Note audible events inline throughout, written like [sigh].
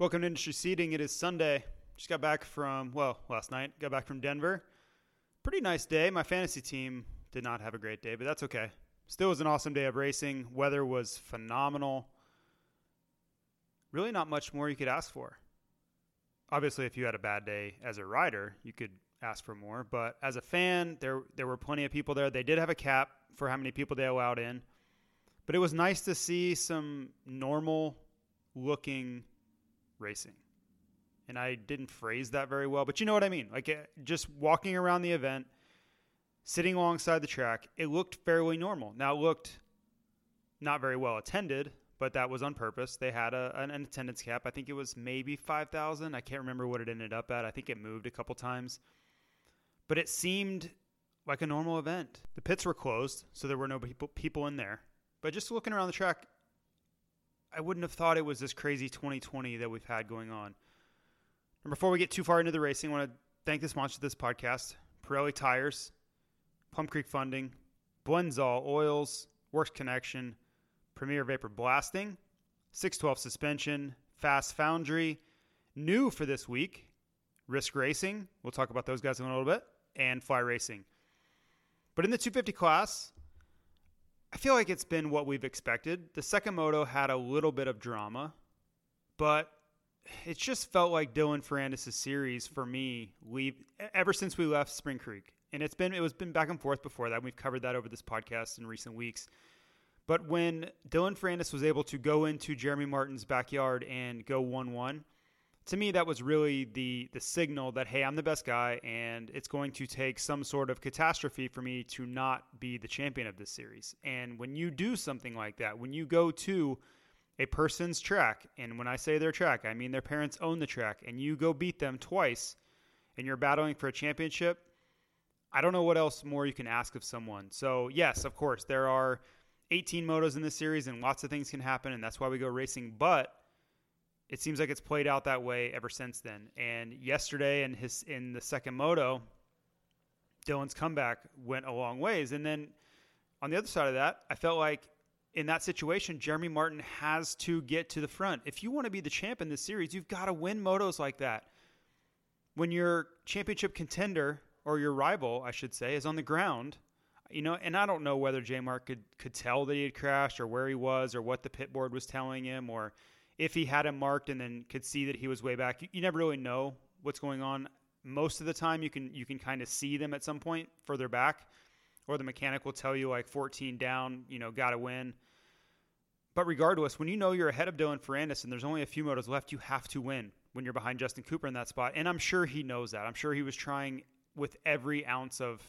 Welcome to Industry Seating. It is Sunday. Just got back from, well, last night. Got back from Denver. Pretty nice day. My fantasy team did not have a great day, but that's okay. Still was an awesome day of racing. Weather was phenomenal. Really, not much more you could ask for. Obviously, if you had a bad day as a rider, you could ask for more. But as a fan, there there were plenty of people there. They did have a cap for how many people they allowed in, but it was nice to see some normal looking racing. And I didn't phrase that very well, but you know what I mean. Like uh, just walking around the event, sitting alongside the track, it looked fairly normal. Now it looked not very well attended, but that was on purpose. They had a, an, an attendance cap. I think it was maybe 5,000. I can't remember what it ended up at. I think it moved a couple times. But it seemed like a normal event. The pits were closed, so there were no people, people in there. But just looking around the track, I wouldn't have thought it was this crazy 2020 that we've had going on. And before we get too far into the racing, I want to thank the sponsor of this podcast, Pirelli Tires, Plum Creek Funding, Blendzall Oils, Works Connection, Premier Vapor Blasting, 612 Suspension, Fast Foundry, new for this week, Risk Racing. We'll talk about those guys in a little bit, and Fly Racing. But in the 250 class, I feel like it's been what we've expected. The second moto had a little bit of drama, but it just felt like Dylan Ferrandis' series for me leave ever since we left Spring Creek. And it's been it was been back and forth before that. We've covered that over this podcast in recent weeks. But when Dylan Ferrandis was able to go into Jeremy Martin's backyard and go 1-1, to me that was really the the signal that hey, I'm the best guy and it's going to take some sort of catastrophe for me to not be the champion of this series. And when you do something like that, when you go to a person's track, and when I say their track, I mean their parents own the track, and you go beat them twice and you're battling for a championship, I don't know what else more you can ask of someone. So, yes, of course, there are 18 motos in this series and lots of things can happen, and that's why we go racing, but it seems like it's played out that way ever since then. And yesterday in his in the second moto, Dylan's comeback went a long ways. And then on the other side of that, I felt like in that situation, Jeremy Martin has to get to the front. If you want to be the champ in this series, you've got to win motos like that. When your championship contender or your rival, I should say, is on the ground, you know, and I don't know whether J Mart could could tell that he had crashed or where he was or what the pit board was telling him or if he had him marked and then could see that he was way back. You, you never really know what's going on. Most of the time, you can you can kind of see them at some point further back, or the mechanic will tell you like 14 down, you know, got to win. But regardless, when you know you're ahead of Dylan Ferrandis and there's only a few motos left, you have to win when you're behind Justin Cooper in that spot. And I'm sure he knows that. I'm sure he was trying with every ounce of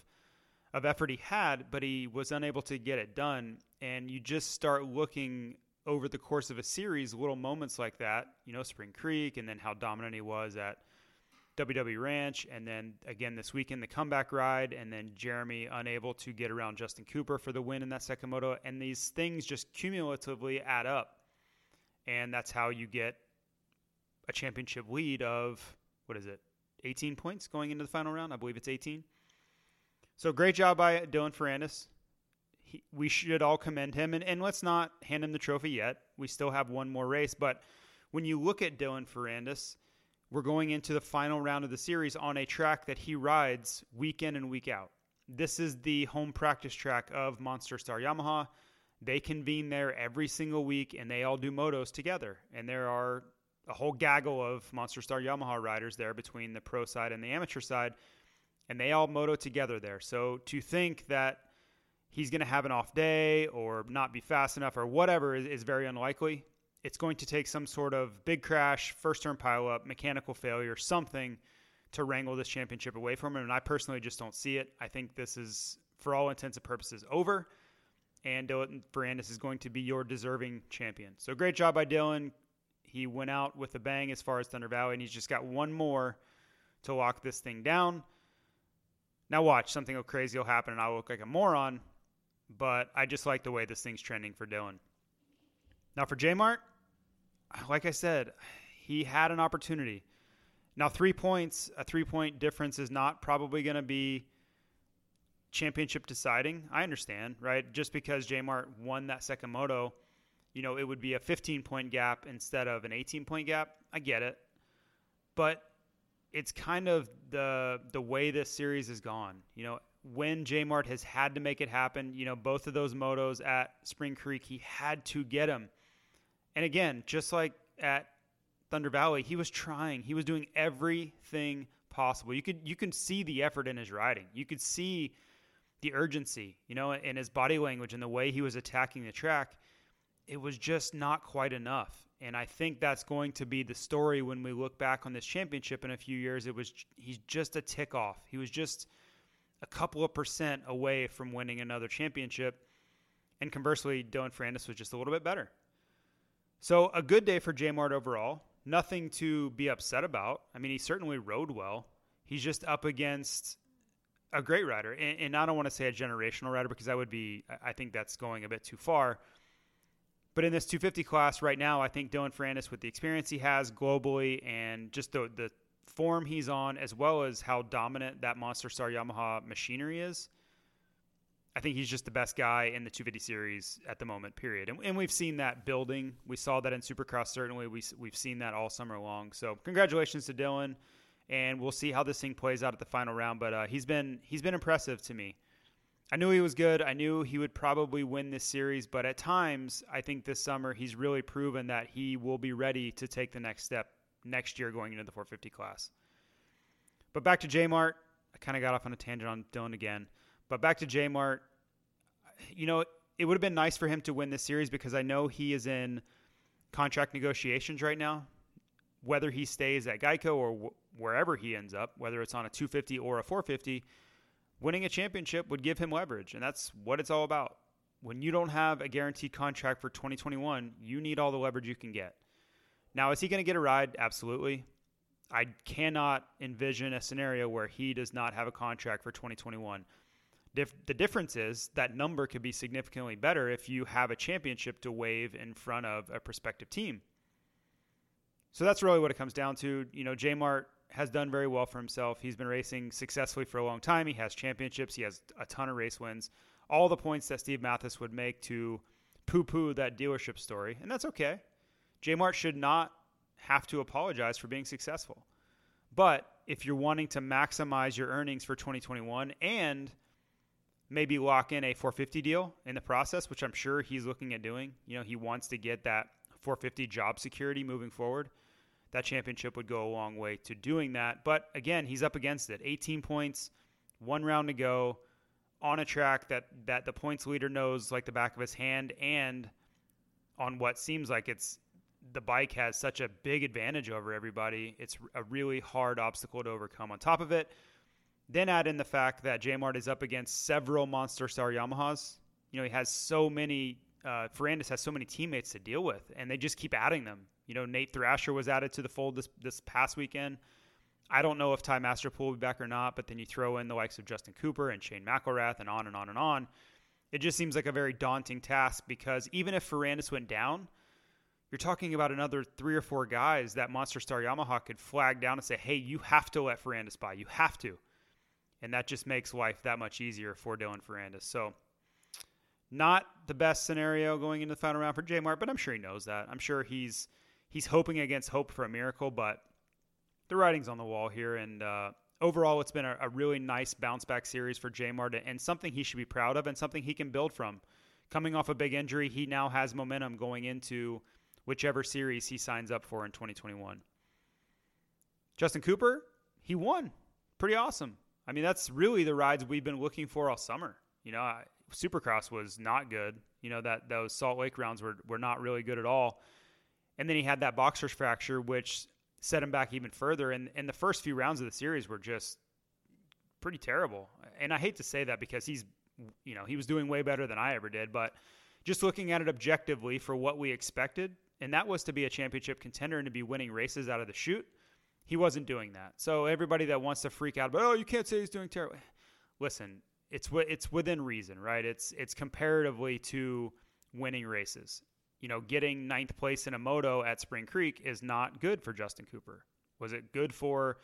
of effort he had, but he was unable to get it done. And you just start looking over the course of a series, little moments like that, you know, Spring Creek, and then how dominant he was at WW Ranch, and then again this weekend, the comeback ride, and then Jeremy unable to get around Justin Cooper for the win in that second moto. And these things just cumulatively add up. And that's how you get a championship lead of, what is it, 18 points going into the final round? I believe it's 18. So great job by Dylan Ferrandis. He, we should all commend him, and, and let's not hand him the trophy yet. We still have one more race, but when you look at Dylan Ferrandis, we're going into the final round of the series on a track that he rides week in and week out. This is the home practice track of Monster Star Yamaha. They convene there every single week and they all do motos together. And there are a whole gaggle of Monster Star Yamaha riders there between the pro side and the amateur side, and they all moto together there. So to think that he's going to have an off day or not be fast enough or whatever is, is very unlikely. It's going to take some sort of big crash, first turn pileup, mechanical failure, something to wrangle this championship away from him. And I personally just don't see it. I think this is, for all intents and purposes, over. And Dylan Ferrandis is going to be your deserving champion. So great job by Dylan. He went out with a bang as far as Thunder Valley, and he's just got one more to lock this thing down. Now watch, something crazy will happen, and I'll look like a moron. But I just like the way this thing's trending for Dylan. Now for J Mart, like I said, he had an opportunity. Now, three points, a three point difference is not probably going to be championship deciding. I understand, right? Just because J Mart won that second moto, you know, it would be a 15 point gap instead of an 18 point gap. I get it. But it's kind of the the way this series has gone. You know, when J Mart has had to make it happen, you know, both of those motos at Spring Creek, he had to get them. And again, just like at Thunder Valley, he was trying. He was doing everything possible. You could you can see the effort in his riding. You could see the urgency, you know, in his body language and the way he was attacking the track. It was just not quite enough. And I think that's going to be the story when we look back on this championship in a few years. It was he's just a tick off. He was just a couple of percent away from winning another championship. And conversely, Dylan Ferrandis was just a little bit better. So a good day for J Mart overall nothing to be upset about. I mean, he certainly rode well. He's just up against a great rider, and, and I don't want to say a generational rider because that would be, I think that's going a bit too far. But in this 250 class right now, I think Dylan Ferrandis, with the experience he has globally and just the the form he's on, as well as how dominant that Monster Star Yamaha machinery is, I think he's just the best guy in the 250 series at the moment, period. And, and, we've seen that building. We saw that in Supercross, certainly. We, we've seen that all summer long. So, congratulations to Dylan. And we'll see how this thing plays out at the final round. But uh, he's been he's been impressive to me. I knew he was good. I knew he would probably win this series. But at times, I think this summer he's really proven that he will be ready to take the next step next year going into the 450 class. But back to J Mart. I kind of got off on a tangent on Dylan again. But back to J Mart, you know, it would have been nice for him to win this series because I know he is in contract negotiations right now. Whether he stays at Geico or wh- wherever he ends up, whether it's on a 250 or a 450, winning a championship would give him leverage, and that's what it's all about. When you don't have a guaranteed contract for 2021, you need all the leverage you can get. Now, is he going to get a ride? Absolutely. I cannot envision a scenario where he does not have a contract for 2021. Dif- the difference is that number could be significantly better if you have a championship to wave in front of a prospective team. So that's really what it comes down to. You know, J Mart has done very well for himself. He's been racing successfully for a long time. He has championships. He has a ton of race wins. All the points that Steve Mathis would make to poo poo that dealership story. And that's okay. J Mart should not have to apologize for being successful. But if you're wanting to maximize your earnings for 2021 and maybe lock in a 450 deal in the process, which I'm sure he's looking at doing. You know, he wants to get that 450 job security moving forward. That championship would go a long way to doing that. But again, he's up against it. 18 points, one round to go on a track that that the points leader knows like the back of his hand and on what seems like it's the bike has such a big advantage over everybody. It's a really hard obstacle to overcome. On top of it, then add in the fact that Jmart is up against several Monster Star Yamahas. You know, he has so many, uh, Ferrandis has so many teammates to deal with, and they just keep adding them. You know, Nate Thrasher was added to the fold this, this past weekend. I don't know if Ty Masterpool will be back or not, but then you throw in the likes of Justin Cooper and Shane McElrath and on and on and on. It just seems like a very daunting task because even if Ferrandis went down, you're talking about another three or four guys that Monster Star Yamaha could flag down and say, hey, you have to let Ferrandis by. You have to and that just makes life that much easier for Dylan Ferrandis. So, not the best scenario going into the final round for J Mart, but I'm sure he knows that. I'm sure he's he's hoping against hope for a miracle, but the writing's on the wall here. And uh, overall, it's been a, a, really nice bounce back series for J Mart and something he should be proud of and something he can build from. Coming off a big injury, he now has momentum going into whichever series he signs up for in 2021. Justin Cooper, he won. Pretty awesome. I mean, that's really the rides we've been looking for all summer. You know, Supercross was not good. You know that those Salt Lake rounds were were not really good at all. And then he had that boxer's fracture, which set him back even further. And and the first few rounds of the series were just pretty terrible. And I hate to say that because he's, you know, he was doing way better than I ever did. But just looking at it objectively for what we expected, and that was to be a championship contender and to be winning races out of the chute he wasn't doing that. So everybody that wants to freak out about, oh, you can't say he's doing terrible. Listen, it's it's within reason, right? It's it's comparatively to winning races. You know, getting ninth place in a moto at Spring Creek is not good for Justin Cooper. Was it good for,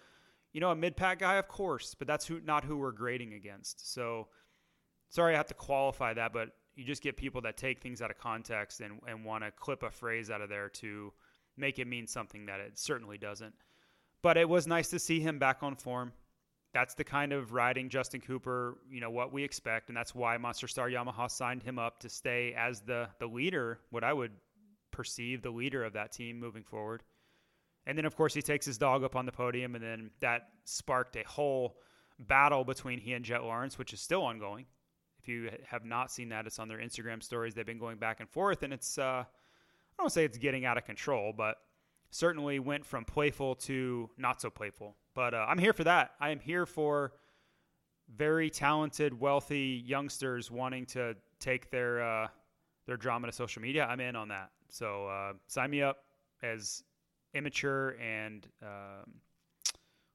you know, a mid pack guy? Of course, but that's who not who we're grading against. So, sorry, I have to qualify that, but you just get people that take things out of context and and want to clip a phrase out of there to make it mean something that it certainly doesn't. But it was nice to see him back on form. That's the kind of riding Justin Cooper, you know, what we expect, and that's why Monster Star Yamaha signed him up to stay as the the leader, what I would perceive the leader of that team moving forward. And then of course he takes his dog up on the podium and then that sparked a whole battle between he and Jett Lawrence, which is still ongoing. You have not seen that, it's on their Instagram stories. They've been going back and forth, and it's uh, I don't say it's getting out of control, but certainly went from playful to not so playful. But uh, I'm here for that. I am here for very talented, wealthy youngsters wanting to take their uh, their drama to social media. I'm in on that. So uh, sign me up as immature and um,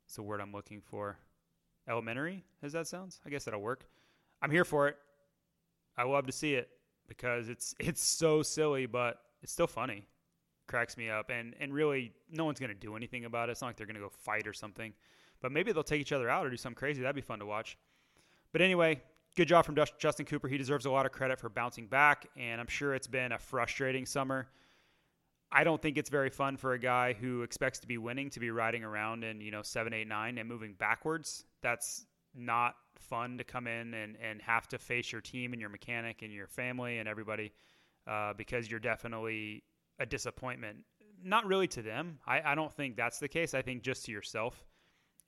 what's the word I'm looking for? Elementary, as that sounds. I guess that'll work. I'm here for it. I love to see it because it's [laughs] it's so silly, but it's still funny cracks me up. And and really, no one's to do anything about it. It's not like they're to go fight or something. But maybe they'll take each other out or do something crazy. That'd be fun to watch. But anyway, good job from Justin Cooper. He deserves a lot of credit for bouncing back, and I'm sure it's been a frustrating summer. I don't think it's very fun for a guy who expects to be winning to be riding around in, you know, seven, eight, nine and moving backwards. That's not fun to come in and, and have to face your team and your mechanic and your family and everybody uh, because you're definitely a disappointment. Not really to them. I, I don't think that's the case. I think just to yourself.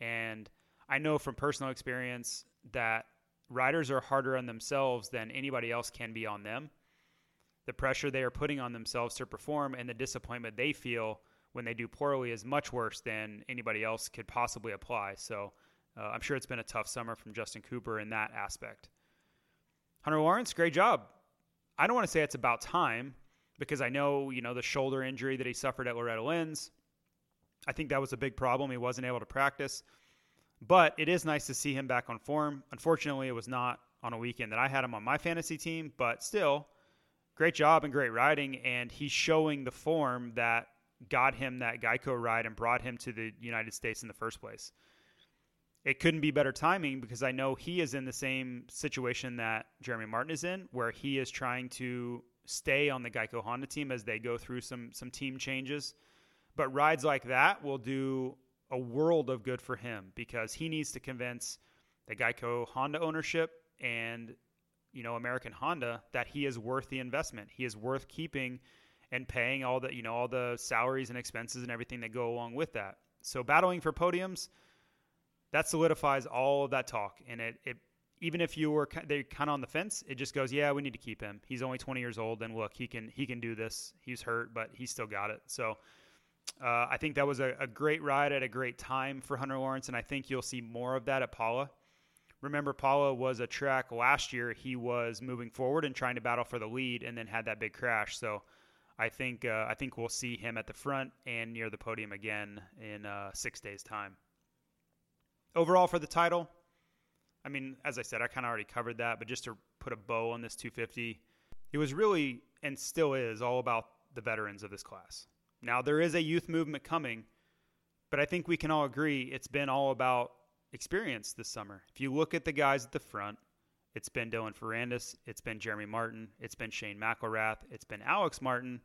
And I know from personal experience that riders are harder on themselves than anybody else can be on them. The pressure they are putting on themselves to perform and the disappointment they feel when they do poorly is much worse than anybody else could possibly apply. So uh, I'm sure it's been a tough summer from Justin Cooper in that aspect. Hunter Lawrence, great job. I don't want to say it's about time because I know, you know, the shoulder injury that he suffered at Loretta Lynn's. I think that was a big problem. He wasn't able to practice. But it is nice to see him back on form. Unfortunately, it was not on a weekend that I had him on my fantasy team, but still, great job and great riding. And he's showing the form that got him that Geico ride and brought him to the United States in the first place. It couldn't be better timing because I know he is in the same situation that Jeremy Martin is in, where he is trying to stay on the Geico Honda team as they go through some some team changes. But rides like that will do a world of good for him because he needs to convince the Geico Honda ownership and you know American Honda that he is worth the investment. He is worth keeping and paying all the you know all the salaries and expenses and everything that go along with that. So battling for podiums that solidifies all of that talk and it it even if you were they kind of on the fence, it just goes, yeah, we need to keep him. He's only 20 years old, and look, he can he can do this. He's hurt, but he still got it. So uh, I think that was a, a, great ride at a great time for Hunter Lawrence, and I think you'll see more of that at Pala. Remember, Pala was a track last year. He was moving forward and trying to battle for the lead, and then had that big crash. So I think uh, I think we'll see him at the front and near the podium again in uh, six days' time. Overall, for the title, I mean, as I said, I kind of already covered that, but just to put a bow on this 250, it was really and still is all about the veterans of this class. Now, there is a youth movement coming, but I think we can all agree it's been all about experience this summer. If you look at the guys at the front, it's been Dylan Ferrandis, it's been Jeremy Martin, it's been Shane McElrath, it's been Alex Martin.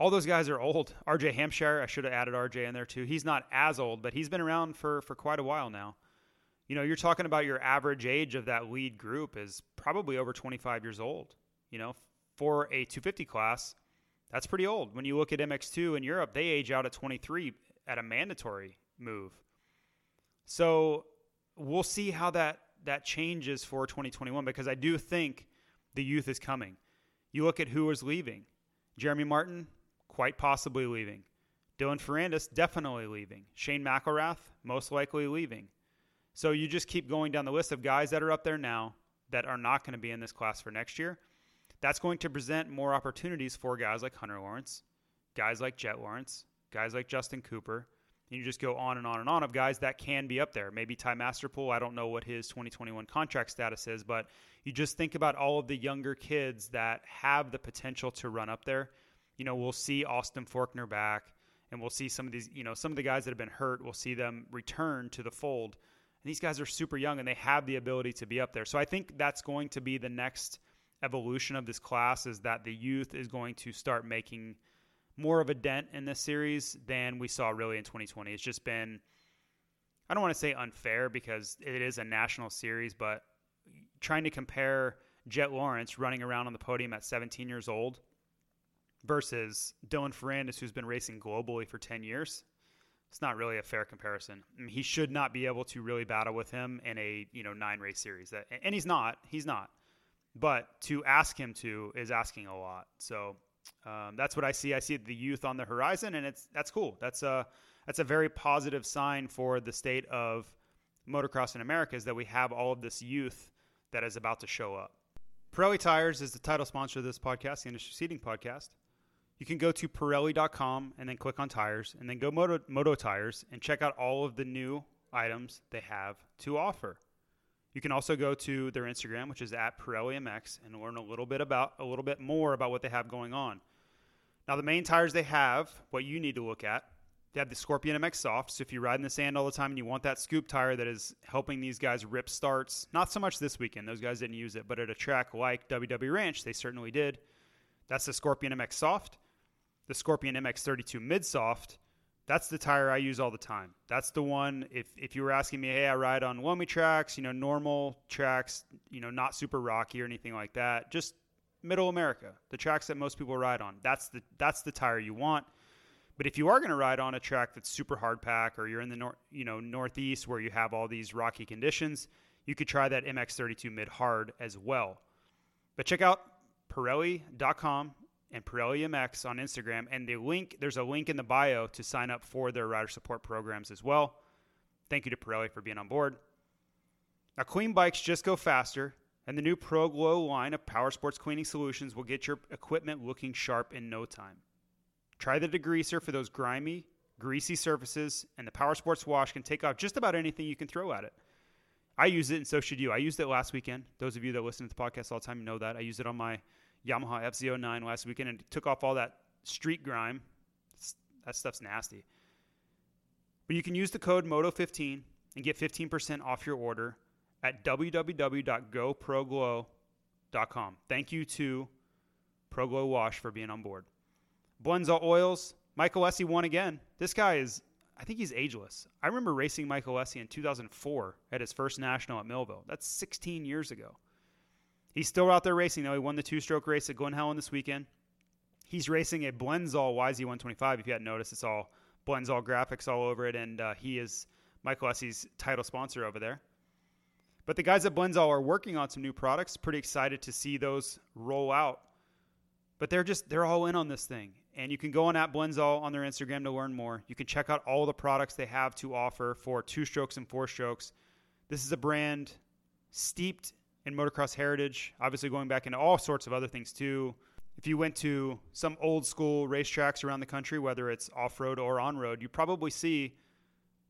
All those guys are old. RJ Hampshire, I should have added RJ in there too. He's not as old, but he's been around for, for quite a while now you know, you're talking about your average age of that lead group is probably over 25 years old. You know, for a 250 class, That's pretty old. When you look at MX2 in Europe, they age out at 23 at a mandatory move. So we'll see how that that changes for 2021 because I do think the youth is coming. You look at who is leaving. Jeremy Martin, quite possibly leaving. Dylan Ferrandis, definitely leaving. Shane McElrath, most likely leaving. So you just keep going down the list of guys that are up there now that are not going to be in this class for next year. That's going to present more opportunities for guys like Hunter Lawrence, guys like Jett Lawrence, guys like Justin Cooper. And you just go on and on and on of guys that can be up there. Maybe Ty Masterpool. I don't know what his 2021 contract status is, but you just think about all of the younger kids that have the potential to run up there. You know, we'll see Austin Forkner back, and we'll see some of these, you know, some of the guys that have been hurt, we'll see them return to the fold. And these guys are super young and they have the ability to be up there. So I think that's going to be the next evolution of this class is that the youth is going to start making more of a dent in this series than we saw really in 2020. It's just been, I don't want to say unfair because it is a national series, but trying to compare Jett Lawrence running around on the podium at 17 years old versus Dylan Ferrandis, who's been racing globally for 10 years, it's not really a fair comparison. I mean, he should not be able to really battle with him in a you know nine race series. That, and he's not. He's not. But to ask him to is asking a lot. So um, that's what I see. I see the youth on the horizon, and it's that's cool. That's a that's a very positive sign for the state of motocross in America is that we have all of this youth that is about to show up. Pirelli Tires is the title sponsor of this podcast, the Industry Seating Podcast you can go to Pirelli.com and then click on tires and then go Moto, Moto Tires and check out all of the new items they have to offer. You can also go to their Instagram, which is at Pirelli MX, and learn a little bit about a little bit more about what they have going on. Now, the main tires they have, what you need to look at, they have the Scorpion MX Soft. So if you ride in the sand all the time and you want that scoop tire that is helping these guys rip starts, not so much this weekend, those guys didn't use it, but at a track like WW Ranch, they certainly did. That's the Scorpion MX Soft the Scorpion MX32 Midsoft, that's the tire I use all the time. That's the one. If if you were asking me, hey, I ride on loamy tracks, you know, normal tracks, you know, not super rocky or anything like that, just middle America, the tracks that most people ride on. That's the that's the tire you want. But if you are going to ride on a track that's super hard pack, or you're in the nor- you know northeast where you have all these rocky conditions, you could try that MX32 mid hard as well. But check out Pirelli.com and Pirelli MX on Instagram. And the link, there's a link in the bio to sign up for their rider support programs as well. Thank you to Pirelli for being on board. Now, clean bikes just go faster, and the new Pro Glow line of power sports cleaning solutions will get your equipment looking sharp in no time. Try the degreaser for those grimy, greasy surfaces, and the power sports wash can take off just about anything you can throw at it. I use it, and so should you. I used it last weekend. Those of you that listen to the podcast all the time know that. I use it on my Yamaha FZ09 last weekend and took off all that street grime. That stuff's nasty. But you can use the code MOTO15 and get 15% off your order at www.goproglow.com. Thank you to ProGlow Wash for being on board. Blendzall Oils, Mike Alessi won again. This guy is, I think he's ageless. I remember racing Mike Alessi in 2004 at his first national at Millville. That's 16 years ago. He's still out there racing, though. He won the two stroke race at Glen Helen this weekend. He's racing a Blendzall YZ125. If you hadn't noticed, it's all Blendzall graphics all over it, and uh, he is Mike Alessi's title sponsor over there. But the guys at Blendzall are working on some new products. Pretty excited to see those roll out. But they're just they're all in on this thing, and you can go on at Blendzall on their Instagram to learn more. You can check out all the products they have to offer for two strokes and four strokes. This is a brand steeped in motocross heritage, obviously going back into all sorts of other things too. If you went to some old school racetracks around the country, whether it's off road or on road, you probably see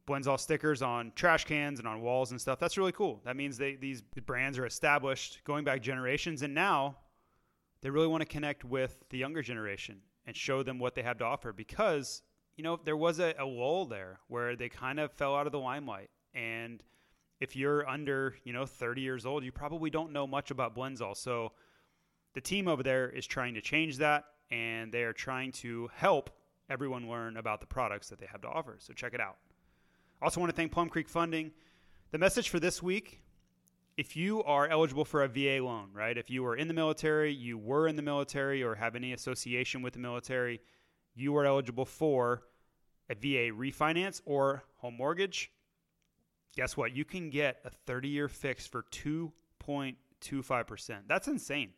Blendzall stickers on trash cans and on walls and stuff. That's really cool. That means they, these brands are established going back generations, and now they really want to connect with the younger generation and show them what they have to offer because, you know, there was a, a lull there where they kind of fell out of the limelight. And if you're under, you know, 30 years old, you probably don't know much about Blendzall. So the team over there is trying to change that and they are trying to help everyone learn about the products that they have to offer. So check it out. Also want to thank Plum Creek Funding. The message for this week if you are eligible for a VA loan, right? If you were in the military, you were in the military, or have any association with the military, you are eligible for a VA refinance or home mortgage. Guess what? You can get a 30 year fix for 2.25%. That's insane.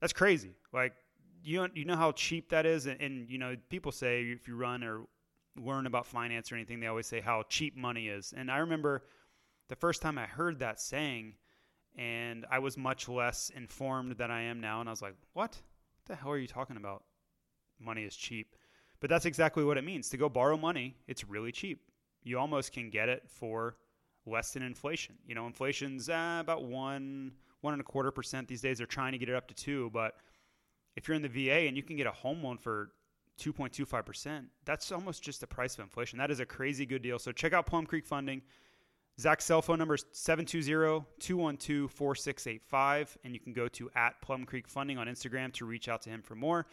That's crazy. Like, you, you know how cheap that is? And, and, you know, people say if you run or learn about finance or anything, they always say how cheap money is. And I remember the first time I heard that saying, and I was much less informed than I am now. And I was like, what? What the hell are you talking about? Money is cheap. But that's exactly what it means. To go borrow money, it's really cheap. You almost can get it for less than inflation. You know, inflation's uh, about one, one and a quarter percent these days. They're trying to get it up to two. But if you're in the VA and you can get a home loan for 2.25%, that's almost just the price of inflation. That is a crazy good deal. So check out Plum Creek Funding. Zach's cell phone number is 720-212-4685, and you can go to at Plum Creek Funding on Instagram to reach out to him for more.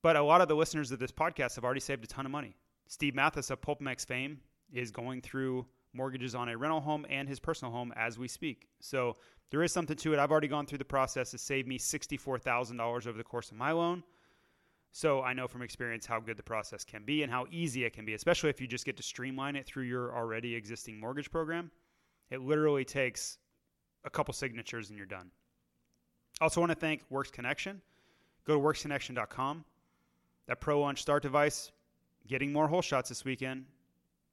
But a lot of the listeners of this podcast have already saved a ton of money. Steve Mathis of PulpMX fame is going through mortgages on a rental home and his personal home as we speak. So there is something to it. I've already gone through the process to save me $64,000 over the course of my loan. So I know from experience how good the process can be and how easy it can be, especially if you just get to streamline it through your already existing mortgage program. It literally takes a couple signatures and you're done. Also want to thank Works Connection. Go to worksconnection.com. That Pro Launch Start device, getting more hole shots this weekend.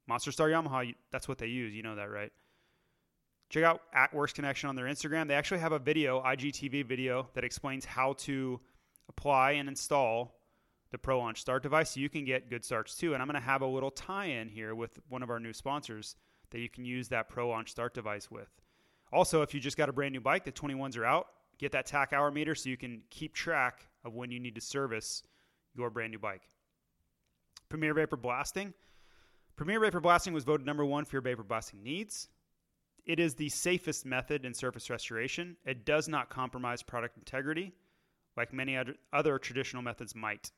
Monster Star Yamaha, that's what they use. You know that, right? Check out at Works Connection on their Instagram. They actually have a video, IGTV video, that explains how to apply and install the Pro Launch Start device, so you can get good starts too. And I'm going to have a little tie-in here with one of our new sponsors that you can use that Pro Launch Start device with. Also, if you just got a brand new bike, the 21s are out. Get that tach hour meter so you can keep track of when you need to service your brand new bike. Premier Vapor Blasting. Premier Vapor Blasting was voted number one for your vapor blasting needs. It is the safest method in surface restoration. It does not compromise product integrity like many other traditional methods might.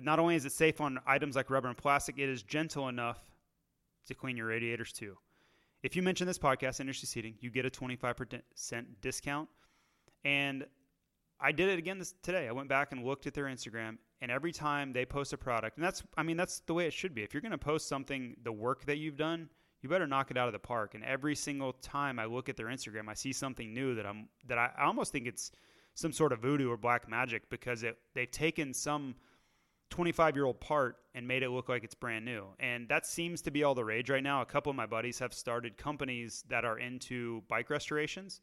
Not only is it safe on items like rubber and plastic, it is gentle enough to clean your radiators too. If you mention this podcast, Industry Seating, you get a 25% discount. And I did it again this, today. I went back and looked at their Instagram, and every time they post a product, and that's, I mean, that's the way it should be. If you're going to post something, the work that you've done, you better knock it out of the park. And every single time I look at their Instagram, I see something new that I'm that I, I almost think it's some sort of voodoo or black magic because it, they've taken some 25 year old part and made it look like it's brand new. And that seems to be all the rage right now. A couple of my buddies have started companies that are into bike restorations,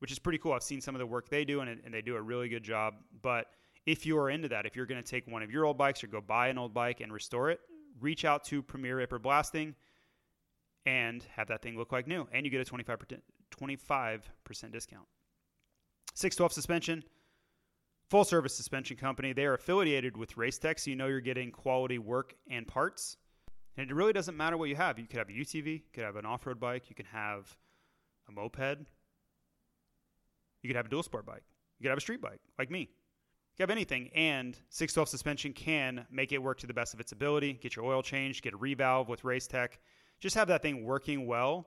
which is pretty cool. I've seen some of the work they do, and, and they do a really good job. But if you are into that, if you're going to take one of your old bikes or go buy an old bike and restore it, reach out to Premier Vapor Blasting and have that thing look like new. And you get a 25%, 25% discount. 612 suspension full service suspension company. They are affiliated with Racetech, so you know you're getting quality work and parts. And it really doesn't matter what you have. You could have a UTV, you could have an off road bike, you can have a moped, you could have a dual sport bike, you could have a street bike, like me. You could have anything, and 612 suspension can make it work to the best of its ability. Get your oil changed, get a revalve with race tech. Just have that thing working well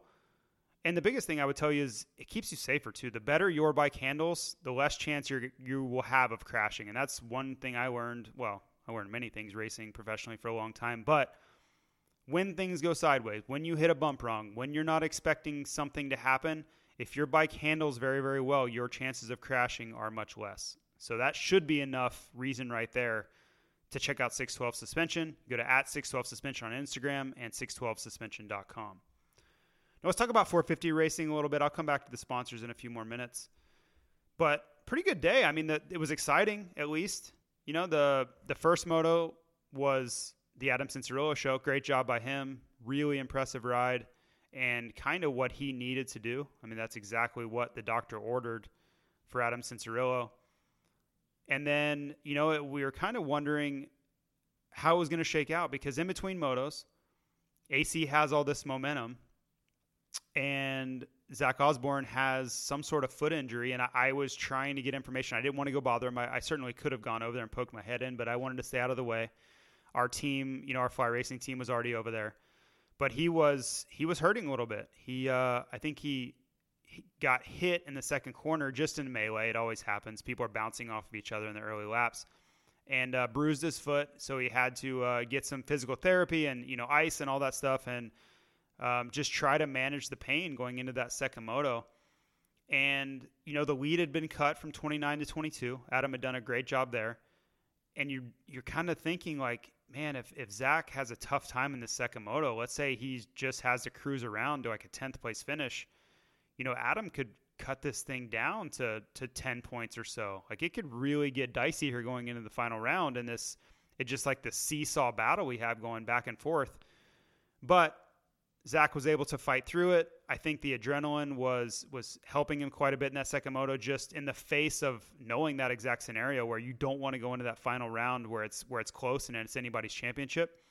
and the biggest thing I would tell you is it keeps you safer too. The better your bike handles, the less chance you you will have of crashing. And that's one thing I learned. Well, I learned many things racing professionally for a long time, but when things go sideways, when you hit a bump wrong, when you're not expecting something to happen, if your bike handles very very well, your chances of crashing are much less. So that should be enough reason right there to check out 612 Suspension. Go to at 612 Suspension on Instagram and 612suspension.com. Now let's talk about 450 racing a little bit. I'll come back to the sponsors in a few more minutes. But pretty good day. I mean, the, it was exciting at least. You know, the the first moto was the Adam Cianciarulo show. Great job by him. Really impressive ride and kind of what he needed to do. I mean, that's exactly what the doctor ordered for Adam Cianciarulo. And then, you know, we were kind of wondering how it was going to shake out because in between motos, AC has all this momentum and Zach Osborne has some sort of foot injury, and I, I, was trying to get information. I didn't want to go bother him. I, I, certainly could have gone over there and poked my head in, but I wanted to stay out of the way. Our team, you know, our fly racing team was already over there, but he was he was hurting a little bit. He, uh, I think he got hit in the second corner just in melee. It always happens. People are bouncing off of each other in the early laps, and uh, bruised his foot. So he had to uh, get some physical therapy and you know ice and all that stuff, and um, just try to manage the pain going into that second moto. And you know the lead had been cut from 29 to 22. Adam had done a great job there, and you you're kind of thinking like, man, if if Zach has a tough time in the second moto, let's say he just has to cruise around to like a 10th place finish, you know Adam could cut this thing down to to 10 points or so. Like it could really get dicey here going into the final round, and this it just like the seesaw battle we have going back and forth. But Zach was able to fight through it. I think the adrenaline was was helping him quite a bit in that second moto, just in the face of knowing that exact scenario where you don't want to go into that final round where it's where it's close and it's anybody's championship.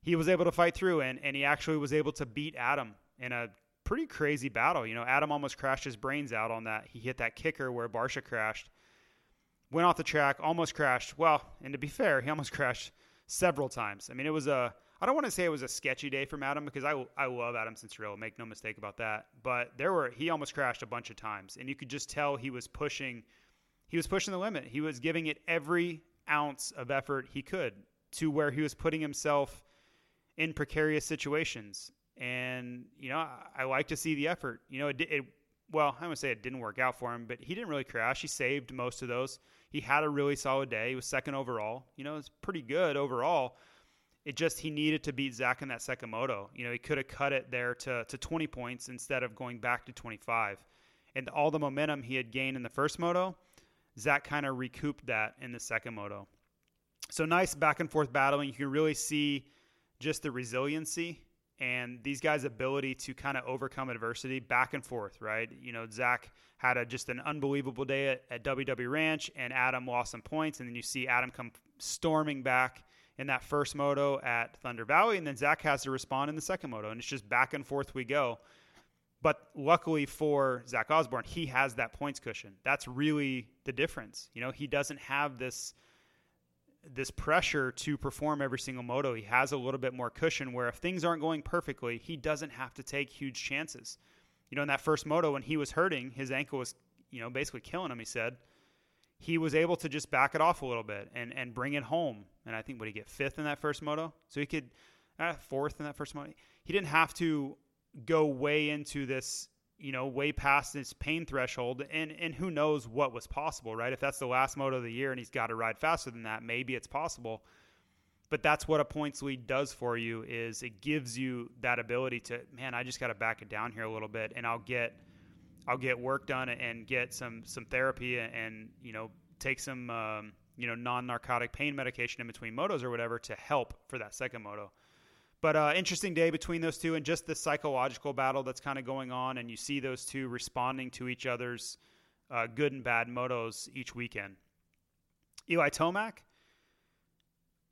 He was able to fight through and, and he actually was able to beat Adam in a pretty crazy battle. You know, Adam almost crashed his brains out on that. He hit that kicker where Barcia crashed, went off the track, almost crashed. Well, and to be fair, he almost [laughs] crashed several times. I mean, it was a I don't want to say it was a sketchy day from Adam because I, I love Adam Cianciarulo, make no mistake about that. But there were he almost crashed a bunch of times, and you could just tell he was pushing, he was pushing the limit. He was giving it every ounce of effort he could to where he was putting himself in precarious situations. And you know, I, I like to see the effort. You know, it, it well, I would say it didn't work out for him, but he didn't really crash. He saved most of those. He had a really solid day. He was second overall. You know, it's pretty good overall it just he needed to beat Zach in that second moto. You know, he could have cut it there to to 20 points instead of going back to 25. And all the momentum he had gained in the first moto, Zach kind of recouped that in the second moto. So nice back and forth battling. You can really see just the resiliency and these guys' ability to kind of overcome adversity back and forth, right? You know, Zach had a, just an unbelievable day at, at WW Ranch, and Adam lost some points, and then you see Adam come storming back in that first moto at Thunder Valley, and then Zach has to respond in the second moto, and it's just back and forth we go. But luckily for Zach Osborne, he has that points cushion. That's really the difference. You know, he doesn't have this this pressure to perform every single moto. He has a little bit more cushion where if things aren't going perfectly, he doesn't have to take huge chances. You know, in that first moto when he was hurting, his ankle was, you know, basically killing him, he said he was able to just back it off a little bit and, and bring it home. And I think, would he get fifth in that first moto? So he could, uh, fourth in that first moto. He didn't have to go way into this, you know, way past this pain threshold. And, and who knows what was possible, right? If that's the last moto of the year and he's got to ride faster than that, maybe it's possible. But that's what a points lead does for you is it gives you that ability to, man, I just got to back it down here a little bit and I'll get – I'll get work done and get some some therapy and you know take some um, you know non narcotic pain medication in between motos or whatever to help for that second moto. But uh, interesting day between those two and just the psychological battle that's kind of going on, and you see those two responding to each other's uh, good and bad motos each weekend. Eli Tomac,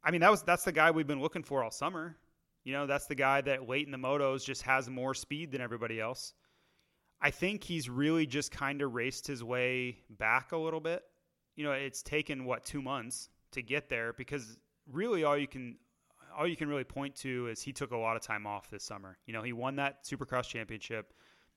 I mean that was that's the guy we've been looking for all summer. You know, that's the guy that late in the motos just has more speed than everybody else. I think he's really just kind of raced his way back a little bit. You know, it's taken what two months to get there because really all you can all you can really point to is he took a lot of time off this summer. You know, he won that Supercross championship.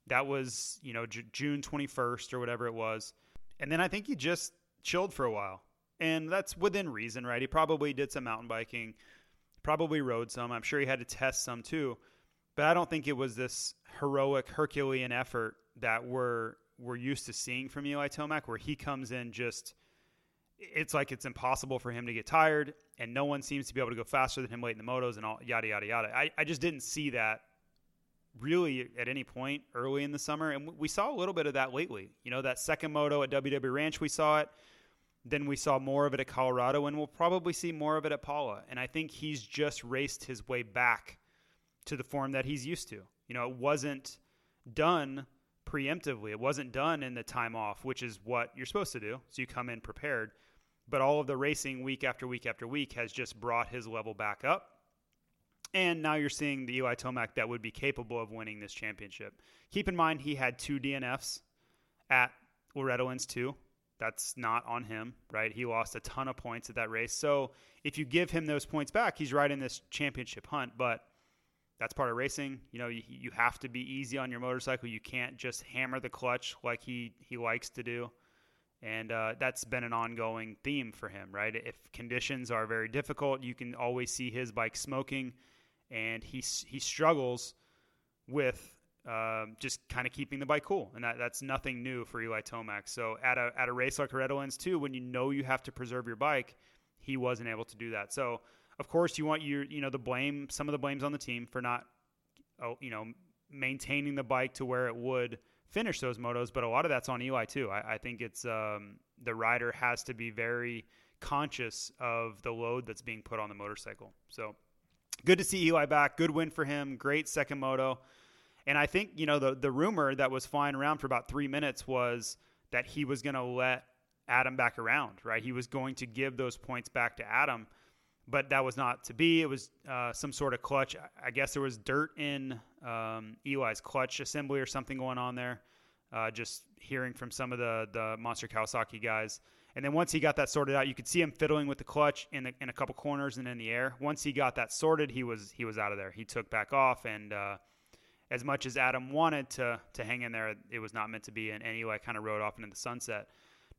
That was you know J- June 21st or whatever it was, and then I think he just chilled for a while, and that's within reason, right? He probably did some mountain biking, probably rode some. I'm sure he had to test some too but I don't think it was this heroic Herculean effort that we're we're used to seeing from Eli Tomac, where he comes in just it's like it's impossible for him to get tired, and no one seems to be able to go faster than him late in the motos and all yada yada yada. I, I just didn't see that really at any point early in the summer, and we saw a little bit of that lately. You know, that second moto at WW Ranch, we saw it. Then we saw more of it at Colorado, and we'll probably see more of it at Pala. And I think he's just raced his way back to the form that he's used to. You know, it wasn't done preemptively. It wasn't done in the time off, which is what you're supposed to do. So you come in prepared. But all of the racing week after week after week has just brought his level back up. And now you're seeing the Eli Tomac that would be capable of winning this championship. Keep in mind he had two DNFs at Loretta Lynn's 2. That's not on him, right? He lost a ton of points at that race. So if you give him those points back, he's right in this championship hunt. But that's part of racing. You know, you, you have to be easy on your motorcycle. You can't just hammer the clutch like he he likes to do, and uh, that's been an ongoing theme for him. Right? If conditions are very difficult, you can always see his bike smoking, and he he struggles with um, just kind of keeping the bike cool, and that, that's nothing new for Eli Tomac. So at a at a race like Redlands too, when you know you have to preserve your bike, he wasn't able to do that. So of course you want your you know the blame some of the blames on the team for not oh, you know maintaining the bike to where it would finish those motos, but a lot of that's on Eli too. I, I think it's um, the rider has to be very conscious of the load that's being put on the motorcycle. So good to see Eli back. Good win for him. Great second moto. And I think, you know, the, the rumor that was flying around for about three minutes was that he was going to let Adam back around, right? He was going to give those points back to Adam, but that was not to be. It was uh, some sort of clutch. I guess there was dirt in um, Eli's clutch assembly or something going on there. Uh, just hearing from some of the the Monster Kawasaki guys. And then once he got that sorted out, you could see him fiddling with the clutch in the, in a couple corners and in the air. Once he got that sorted, he was he was out of there. He took back off and uh, as much as Adam wanted to to hang in there, it was not meant to be, and, and Eli kind of rode off into the sunset.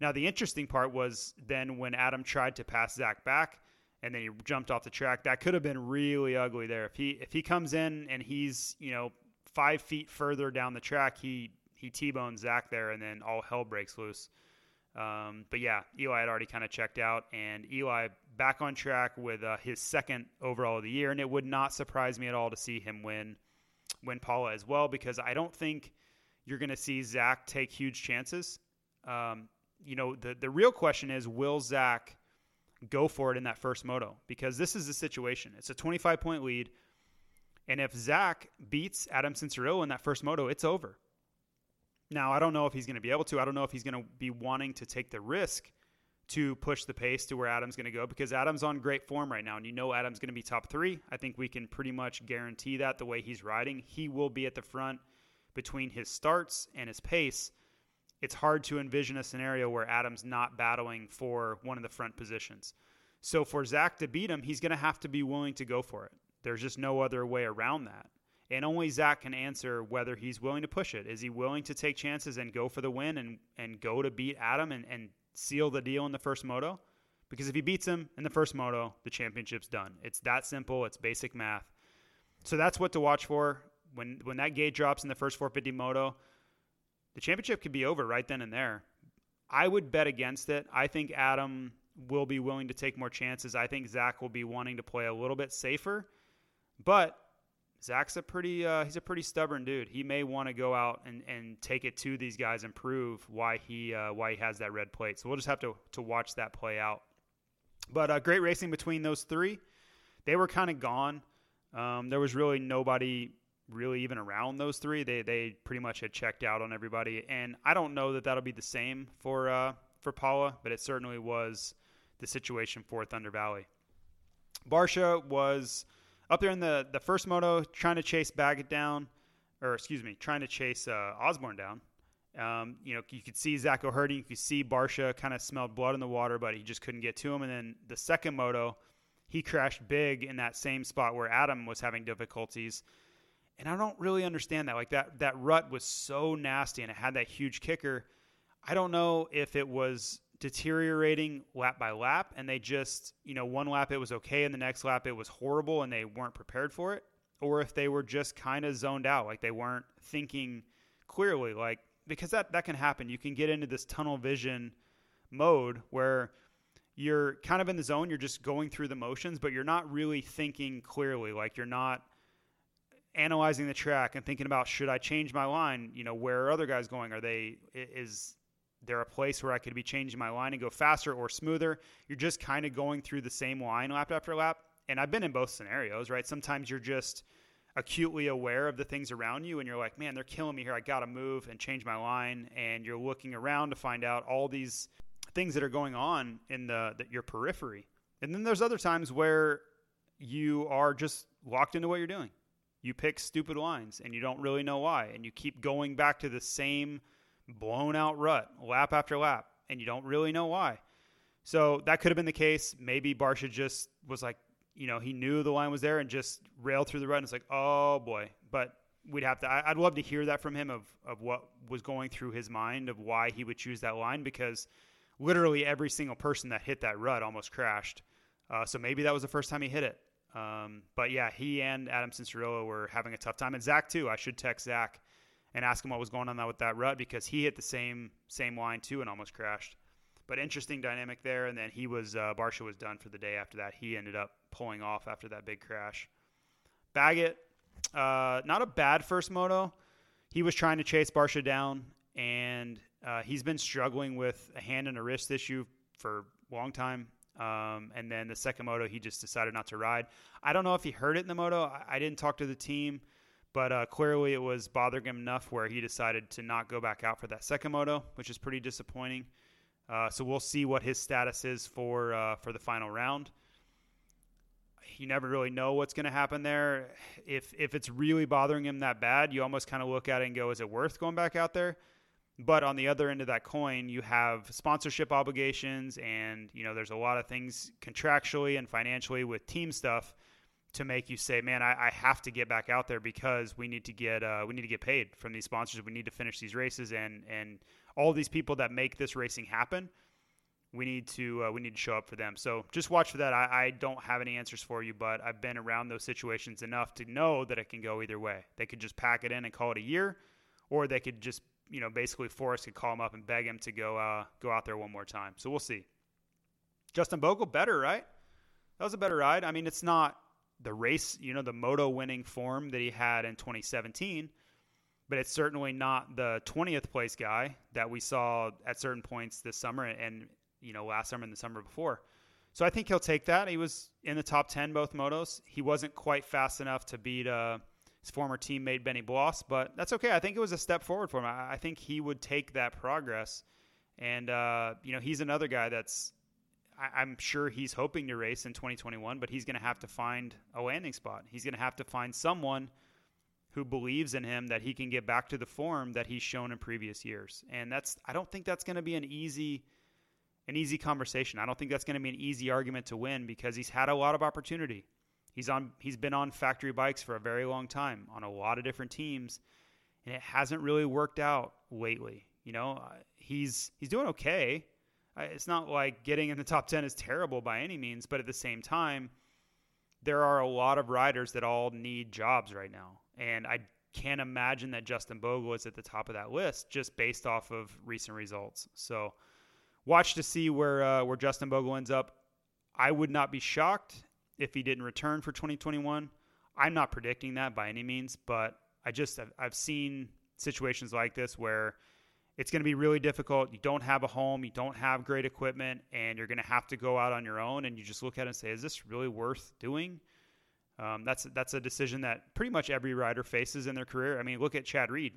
Now the interesting part was then when Adam tried to pass Zach back, and then he jumped off the track. That could have been really ugly there. If he if he comes in and he's you know five feet further down the track, he he t-bones Zach there, and then all hell breaks loose. Um, but yeah, Eli had already kind of checked out, and Eli back on track with uh, his second overall of the year, and it would not surprise me at all to see him win win Pala as well because I don't think you're going to see Zach take huge chances. Um, you know, the the real question is, will Zach go for it in that first moto? Because this is the situation. It's a 25 point lead, and if Zach beats Adam Cianciarulo in that first moto, it's over. Now, I don't know if he's going to be able to. I don't know if he's going to be wanting to take the risk to push the pace to where Adam's going to go because Adam's on great form right now. And you know Adam's going to be top three. I think we can pretty much guarantee that the way he's riding. He will be at the front between his starts and his pace. It's hard to envision a scenario where Adam's not battling for one of the front positions. So for Zach to beat him, he's going to have to be willing to go for it. There's just no other way around that. And only Zach can answer whether he's willing to push it. Is he willing to take chances and go for the win and, and go to beat Adam and, and seal the deal in the first moto. Because if he beats him in the first moto, the championship's done. It's that simple. It's basic math. So that's what to watch for. When when that gate drops in the first 450 moto, the championship could be over right then and there. I would bet against it. I think Adam will be willing to take more chances. I think Zach will be wanting to play a little bit safer. But Zach's a pretty uh, he's a pretty stubborn dude. He may want to go out and, and take it to these guys and prove why he uh, why he has that red plate. So we'll just have to to watch that play out. But uh, great racing between those three. They were kind of gone. Um, there was really nobody really even around those three. They they pretty much had checked out on everybody, and I don't know that that'll be the same for uh, for Pala, but it certainly was the situation for Thunder Valley. Barcia was up there in the the first moto, trying to chase Baggett down, or excuse me, trying to chase uh, Osborne down. Um, you know, you could see Zach O'Herdy, you could see Barcia kind of smelled blood in the water, but he just couldn't get to him. And then the second moto, he crashed big in that same spot where Adam was having difficulties. And I don't really understand that. Like that that rut was so nasty and it had that huge kicker. I don't know if it was deteriorating lap by lap and they just, you know, one lap it was okay and the next lap it was horrible and they weren't prepared for it, or if they were just kind of zoned out, like they weren't thinking clearly, like because that that can happen. You can get into this tunnel vision mode where you're kind of in the zone, you're just going through the motions, but you're not really thinking clearly, like you're not analyzing the track and thinking about should I change my line? You know, where are other guys going? Are they is there a place where I could be changing my line and go faster or smoother? You're just kind of going through the same line lap after lap. And I've been in both scenarios, right? Sometimes you're just acutely aware of the things around you and you're like, man, they're killing me here. I got to move and change my line. And you're looking around to find out all these things that are going on in the, the your periphery. And then there's other times where you are just locked into what you're doing. You pick stupid lines and you don't really know why. And you keep going back to the same – blown out rut lap after lap, and you don't really know why. So that could have been the case. Maybe Barcia just was like, you know, he knew the line was there and just railed through the rut. And it's like, oh boy. But we'd have to, I, I'd love to hear that from him of, of what was going through his mind of why he would choose that line because literally every single person that hit that rut almost crashed. Uh, so maybe that was the first time he hit it. Um, but yeah, he and Adam Cianciarulo were having a tough time, and Zach too. I should text Zach and ask him what was going on with that rut because he hit the same same line too and almost crashed. But interesting dynamic there. And then he was uh, Barcia was done for the day after that. He ended up pulling off after that big crash. Baggett, uh, not a bad first moto. He was trying to chase Barcia down, and uh, he's been struggling with a hand and a wrist issue for a long time. Um, and then the second moto, he just decided not to ride. I don't know if he heard it in the moto. I, I didn't talk to the team, but uh, clearly it was bothering him enough where he decided to not go back out for that second moto, which is pretty disappointing. Uh, so we'll see what his status is for uh, for the final round. You never really know what's going to happen there. If if it's really bothering him that bad, you almost kind of look at it and go, "Is it worth going back out there?" But on the other end of that coin, you have sponsorship obligations, and you know there's a lot of things contractually and financially with team stuff to make you say, "Man, I, I have to get back out there because we need to get uh, we need to get paid from these sponsors. We need to finish these races, and and all these people that make this racing happen, we need to uh, we need to show up for them. So just watch for that. I, I, don't have any answers for you, but I've been around those situations enough to know that it can go either way. They could just pack it in and call it a year, or they could just you know basically Forrest could call him up and beg him to go uh, go out there one more time. So we'll see. Justin Bogle better right? That was a better ride. I mean, it's not the race, you know, the moto winning form that he had in 2017 but it's certainly not the 20th place guy that we saw at certain points this summer and you know last summer and the summer before. So I think he'll take that. He was in the top 10 both motos. He wasn't quite fast enough to beat uh, his former teammate Benny Bloss, but that's okay. I think it was a step forward for him. I, think he would take that progress. And uh, you know, he's another guy that's I, I'm sure he's hoping to race in 2021, but he's going to have to find a landing spot. He's going to have to find someone who believes in him that he can get back to the form that he's shown in previous years. And that's I don't think that's going to be an easy an easy conversation. I don't think that's going to be an easy argument to win because he's had a lot of opportunity. He's on he's been on factory bikes for a very long time on a lot of different teams and it hasn't really worked out lately. You know, uh, he's he's doing okay. It's not like getting in the top 10 is terrible by any means, but at the same time, there are a lot of riders that all need jobs right now. And I can't imagine that Justin Bogle is at the top of that list just based off of recent results. So watch to see where uh, where Justin Bogle ends up. I would not be shocked if he didn't return for 2021. I'm not predicting that by any means, but I just I've, seen situations like this where it's going to be really difficult. You don't have a home, you don't have great equipment, and you're going to have to go out on your own. And you just look at it and say, "Is this really worth doing?" Um, that's that's a decision that pretty much every rider faces in their career. I mean, look at Chad Reed,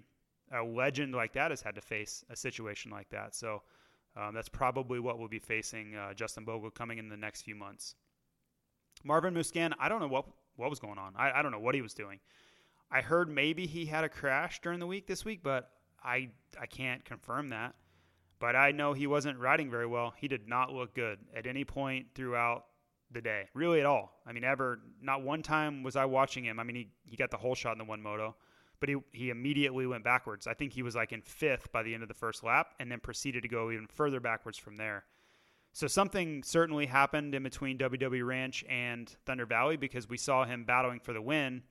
a legend like that has had to face a situation like that. So um, that's probably what we'll be facing uh, Justin Bogle coming in the next few months. Marvin Musquin, I don't know what what was going on. I, I don't know what he was doing. I heard maybe he had a crash during the week this week, but I I can't confirm that. But I know he wasn't riding very well. He did not look good at any point throughout the day, really at all. I mean, ever not one time was I watching him. I mean, he, he got the holeshot in the one moto, but he he immediately went backwards. I think he was like in fifth by the end of the first lap, and then proceeded to go even further backwards from there. So something certainly happened in between WW Ranch and Thunder Valley because we saw him battling for the win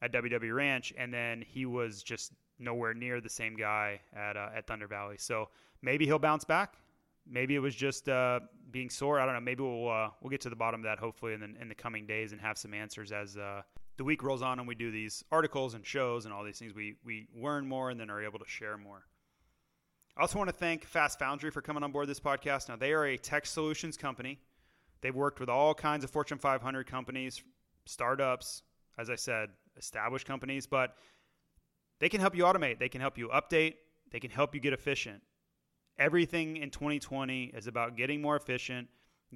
at WW Ranch, and then he was just nowhere near the same guy at uh, at Thunder Valley. So maybe he'll bounce back. Maybe it was just uh, being sore. I don't know. Maybe we'll uh, we'll get to the bottom of that hopefully in the, in the coming days and have some answers as uh, the week rolls on and we do these articles and shows and all these things. We we learn more and then are able to share more. I also want to thank Fast Foundry for coming on board this podcast. Now they are a tech solutions company. They've worked with all kinds of Fortune 500 companies, startups, as I said, established companies, but they can help you automate. They can help you update. They can help you get efficient everything in 2020 is about getting more efficient,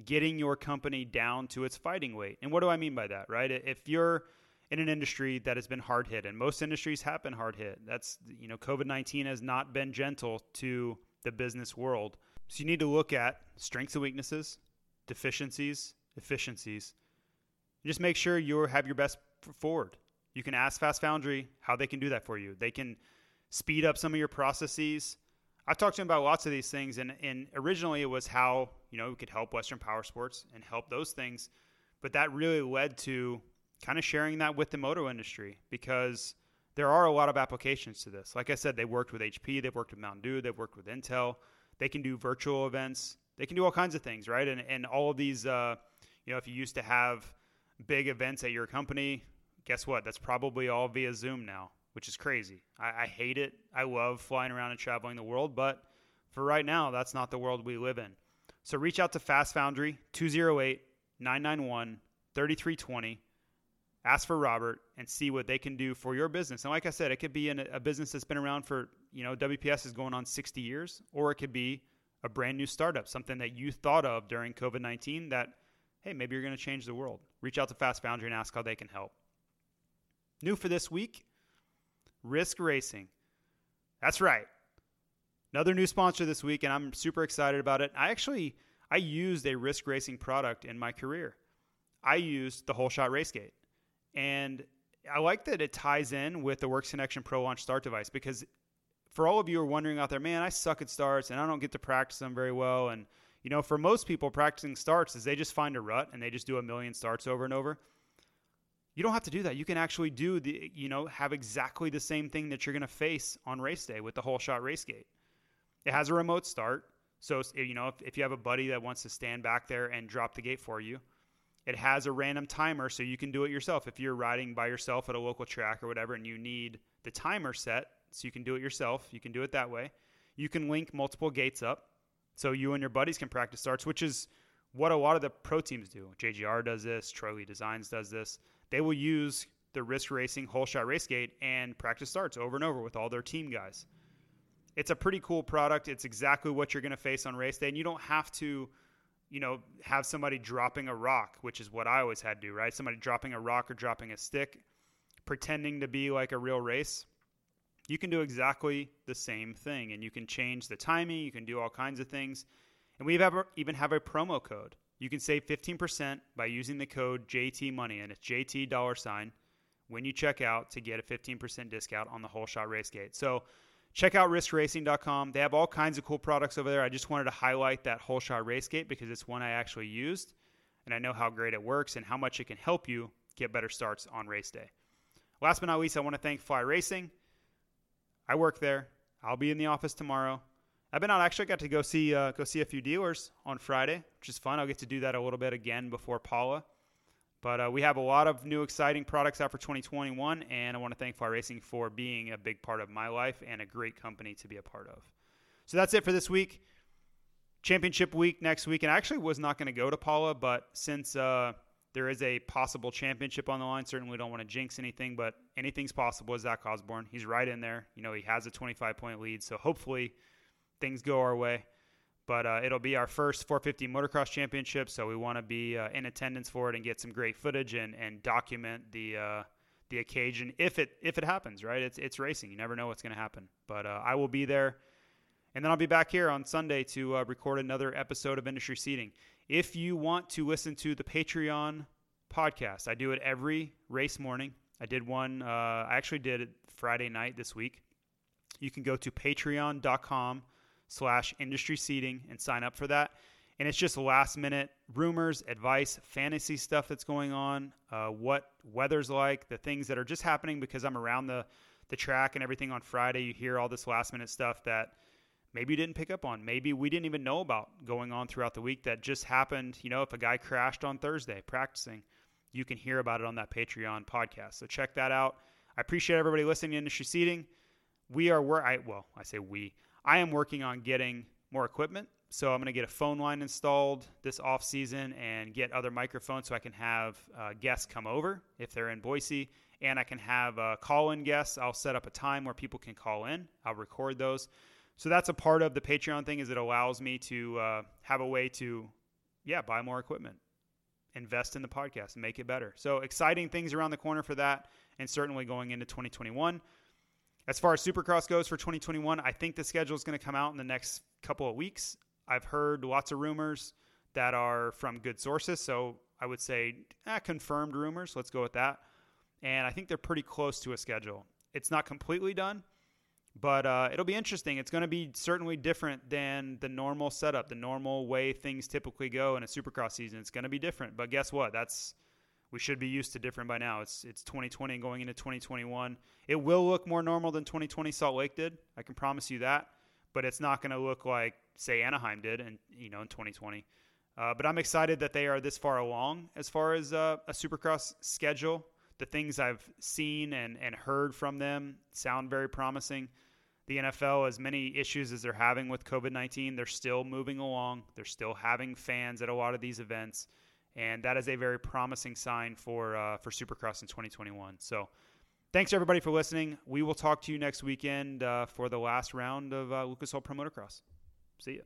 getting your company down to its fighting weight. And what do I mean by that, right? If you're in an industry that has been hard hit, and most industries have been hard hit, that's, you know, COVID 19 has not been gentle to the business world. So you need to look at strengths and weaknesses, deficiencies, efficiencies. Just make sure you have your best forward. You can ask Fast Foundry how they can do that for you. They can speed up some of your processes. I've talked to him about lots of these things, and, and originally it was how you know we could help Western Power Sports and help those things, but that really led to kind of sharing that with the moto industry because there are a lot of applications to this. Like I said, they worked with HP, they've worked with Mountain Dew, they've worked with Intel. They can do virtual events, they can do all kinds of things, right? And and all of these, uh, you know, if you used to have big events at your company, guess what? That's probably all via Zoom now, which is crazy. I, I hate it. I love flying around and traveling the world, but for right now, that's not the world we live in. So reach out to Fast Foundry 208 991 3320 ask for Robert and see what they can do for your business. And like I said, it could be a, a business that's been around for, you know, WPS is going on 60 years, or it could be a brand new startup, something that you thought of during COVID 19 that, hey, maybe you're going to change the world. Reach out to Fast Foundry and ask how they can help. New for this week Risk Racing. That's right. Another new sponsor this week, and I'm super excited about it. I actually I used a risk racing product in my career. I used the holeshot race gate. And I like that it ties in with the Works Connection Pro Launch Start device because for all of you who are wondering out there, man, I suck at starts and I don't get to practice them very well. And, you know, for most people, practicing starts is they just find a rut and they just do a million starts over and over. You don't have to do that. You can actually do the, you know, have exactly the same thing that you're going to face on race day with the holeshot race gate. It has a remote start. So, you know, if, if you have a buddy that wants to stand back there and drop the gate for you, it has a random timer so you can do it yourself. If you're riding by yourself at a local track or whatever and you need the timer set so you can do it yourself, you can do it that way. You can link multiple gates up so you and your buddies can practice starts, which is what a lot of the pro teams do. JGR does this, Troy Lee Designs does this. They will use the risk racing holeshot race gate and practice starts over and over with all their team guys. It's a pretty cool product. It's exactly what you're going to face on race day, and you don't have to you know, have somebody dropping a rock, which is what I always had to do, right? Somebody dropping a rock or dropping a stick, pretending to be like a real race. You can do exactly the same thing and you can change the timing, you can do all kinds of things. And we even have a promo code. You can save 15% by using the code JT Money and it's JT dollar sign when you check out to get a 15% discount on the holeshot race gate. So Check out riskracing.com. They have all kinds of cool products over there. I just wanted to highlight that holeshot race gate because it's one I actually used and I know how great it works and how much it can help you get better starts on race day. Last but not least, I want to thank Fly Racing. I work there. I'll be in the office tomorrow. I've been out. Actually, got to go see uh, go see a few dealers on Friday, which is fun. I'll get to do that a little bit again before Pala. But uh, we have a lot of new exciting products out for 2021, and I want to thank Fly Racing for being a big part of my life and a great company to be a part of. So that's it for this week. Championship week next week, and I actually was not going to go to Pala, but since uh, there is a possible championship on the line, certainly don't want to jinx anything, but anything's possible with Zach Osborne. He's right in there. You know, he has a 25 point lead, so hopefully things go our way. But uh, it'll be our first 450 motocross championship, so we want to be uh, in attendance for it and get some great footage and, and document the uh, the occasion if it if it happens. Right? It's it's racing. You never know what's going to happen. But uh, I will be there, and then I'll be back here on Sunday to uh, record another episode of Industry Seating. If you want to listen to the Patreon podcast, I do it every race morning. I did one. Uh, I actually did it Friday night this week. You can go to patreon.com slash industry seating and sign up for that. And it's just last minute rumors, advice, fantasy stuff that's going on, uh, what weather's like, the things that are just happening because I'm around the, the track and everything on Friday. You hear all this last minute stuff that maybe you didn't pick up on. Maybe we didn't even know about going on throughout the week that just happened. You know, if a guy crashed on Thursday practicing, you can hear about it on that Patreon podcast. So check that out. I appreciate everybody listening to Industry Seating. We are where I well, I say we. I am working on getting more equipment. So I'm going to get a phone line installed this off season and get other microphones so I can have uh, guests come over if they're in Boise, and I can have uh, call-in guests. I'll set up a time where people can call in. I'll record those. So that's a part of the Patreon thing is it allows me to uh, have a way to, yeah, buy more equipment, invest in the podcast, make it better. So exciting things around the corner for that, and certainly going into 2021. As far as Supercross goes for 2021, I think the schedule is going to come out in the next couple of weeks. I've heard lots of rumors that are from good sources. So I would say eh, confirmed rumors. Let's go with that. And I think they're pretty close to a schedule. It's not completely done, but uh, it'll be interesting. It's going to be certainly different than the normal setup, the normal way things typically go in a Supercross season. It's going to be different. But guess what? That's we should be used to different by now. It's it's 2020 and going into 2021. It will look more normal than 2020 Salt Lake did. I can promise you that. But it's not going to look like say Anaheim did, and you know in 2020. Uh, but I'm excited that they are this far along as far as uh, a Supercross schedule. The things I've seen and, and heard from them sound very promising. The NFL, as many issues as they're having with COVID 19, they're still moving along. They're still having fans at a lot of these events. And that is a very promising sign for, uh, for Supercross in 2021. So thanks everybody for listening. We will talk to you next weekend uh, for the last round of uh, Lucas Oil Pro Motocross. See you.